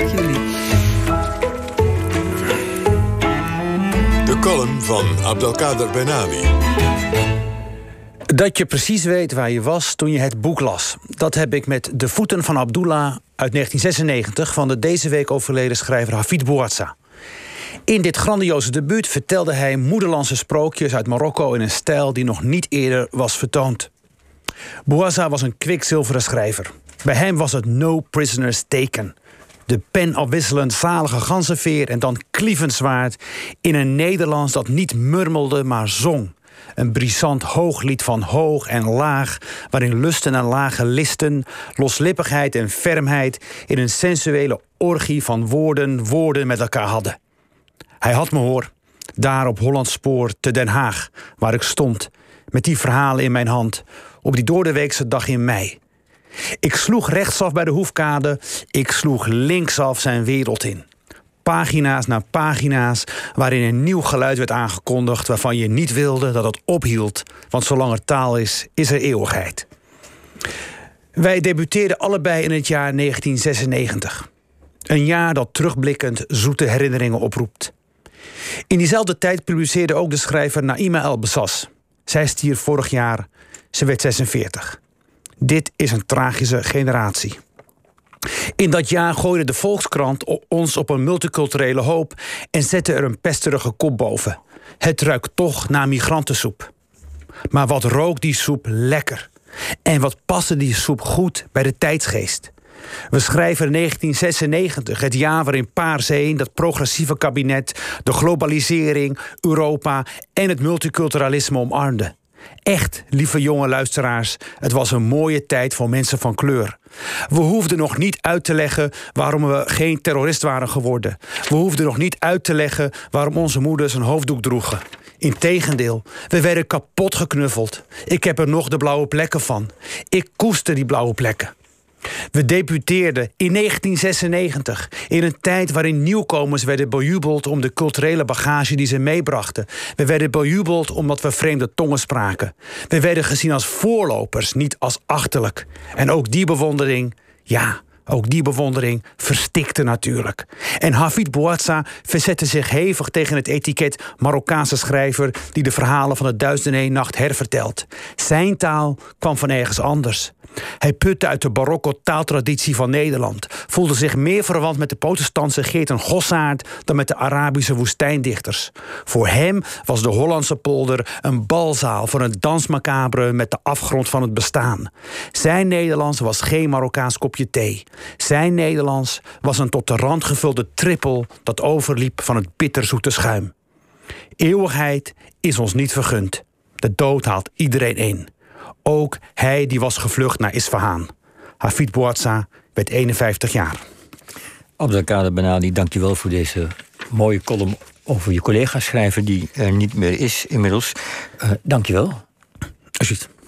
Dank jullie. De column van Abdelkader Benali. Dat je precies weet waar je was toen je het boek las. Dat heb ik met De Voeten van Abdullah uit 1996 van de deze week overleden schrijver Hafid Bouazza. In dit grandioze debuut vertelde hij moederlandse sprookjes uit Marokko in een stijl die nog niet eerder was vertoond. Bouazza was een kwikzilveren schrijver. Bij hem was het no prisoners taken. De pen afwisselend zalige ganzenveer en dan klievend zwaard in een Nederlands dat niet murmelde, maar zong. Een brisant hooglied van hoog en laag, waarin lusten en lage listen, loslippigheid en fermheid in een sensuele orgie van woorden, woorden met elkaar hadden. Hij had me hoor, daar op Hollandspoor te Den Haag, waar ik stond, met die verhalen in mijn hand, op die doordeweekse dag in mei. Ik sloeg rechtsaf bij de hoefkade, ik sloeg linksaf zijn wereld in. Pagina's na pagina's waarin een nieuw geluid werd aangekondigd waarvan je niet wilde dat het ophield, want zolang er taal is, is er eeuwigheid. Wij debuteerden allebei in het jaar 1996. Een jaar dat terugblikkend zoete herinneringen oproept. In diezelfde tijd publiceerde ook de schrijver Naima El-Bassas. Zij stierf vorig jaar, ze werd 46. Dit is een tragische generatie. In dat jaar gooide de Volkskrant ons op een multiculturele hoop en zette er een pesterige kop boven. Het ruikt toch naar migrantensoep. Maar wat rook die soep lekker? En wat paste die soep goed bij de tijdsgeest? We schrijven 1996, het jaar waarin Paars 1, dat progressieve kabinet, de globalisering, Europa en het multiculturalisme omarmde. Echt, lieve jonge luisteraars, het was een mooie tijd voor mensen van kleur. We hoefden nog niet uit te leggen waarom we geen terrorist waren geworden. We hoefden nog niet uit te leggen waarom onze moeders een hoofddoek droegen. Integendeel, we werden kapot geknuffeld. Ik heb er nog de blauwe plekken van. Ik koester die blauwe plekken. We debuteerden in 1996, in een tijd waarin nieuwkomers werden bejubeld om de culturele bagage die ze meebrachten. We werden bejubeld omdat we vreemde tongen spraken. We werden gezien als voorlopers, niet als achterlijk. En ook die bewondering, ja, ook die bewondering verstikte natuurlijk. En Hafid Bouazza verzette zich hevig tegen het etiket Marokkaanse schrijver die de verhalen van de Duizend en Nacht hervertelt. Zijn taal kwam van ergens anders. Hij putte uit de barokko taaltraditie van Nederland, voelde zich meer verwant met de protestantse Geert en Gossaard dan met de Arabische woestijndichters. Voor hem was de Hollandse polder een balzaal voor een dansmacabre met de afgrond van het bestaan. Zijn Nederlands was geen Marokkaans kopje thee. Zijn Nederlands was een tot de rand gevulde trippel dat overliep van het bitterzoete schuim. Eeuwigheid is ons niet vergund. De dood haalt iedereen in. Ook hij die was gevlucht naar Isfahan. Hafid Bouazza werd 51 jaar. Abdelkader Benali, dankjewel voor deze mooie column over je collega schrijver die er niet meer is inmiddels. Uh, dankjewel. Alsjeblieft.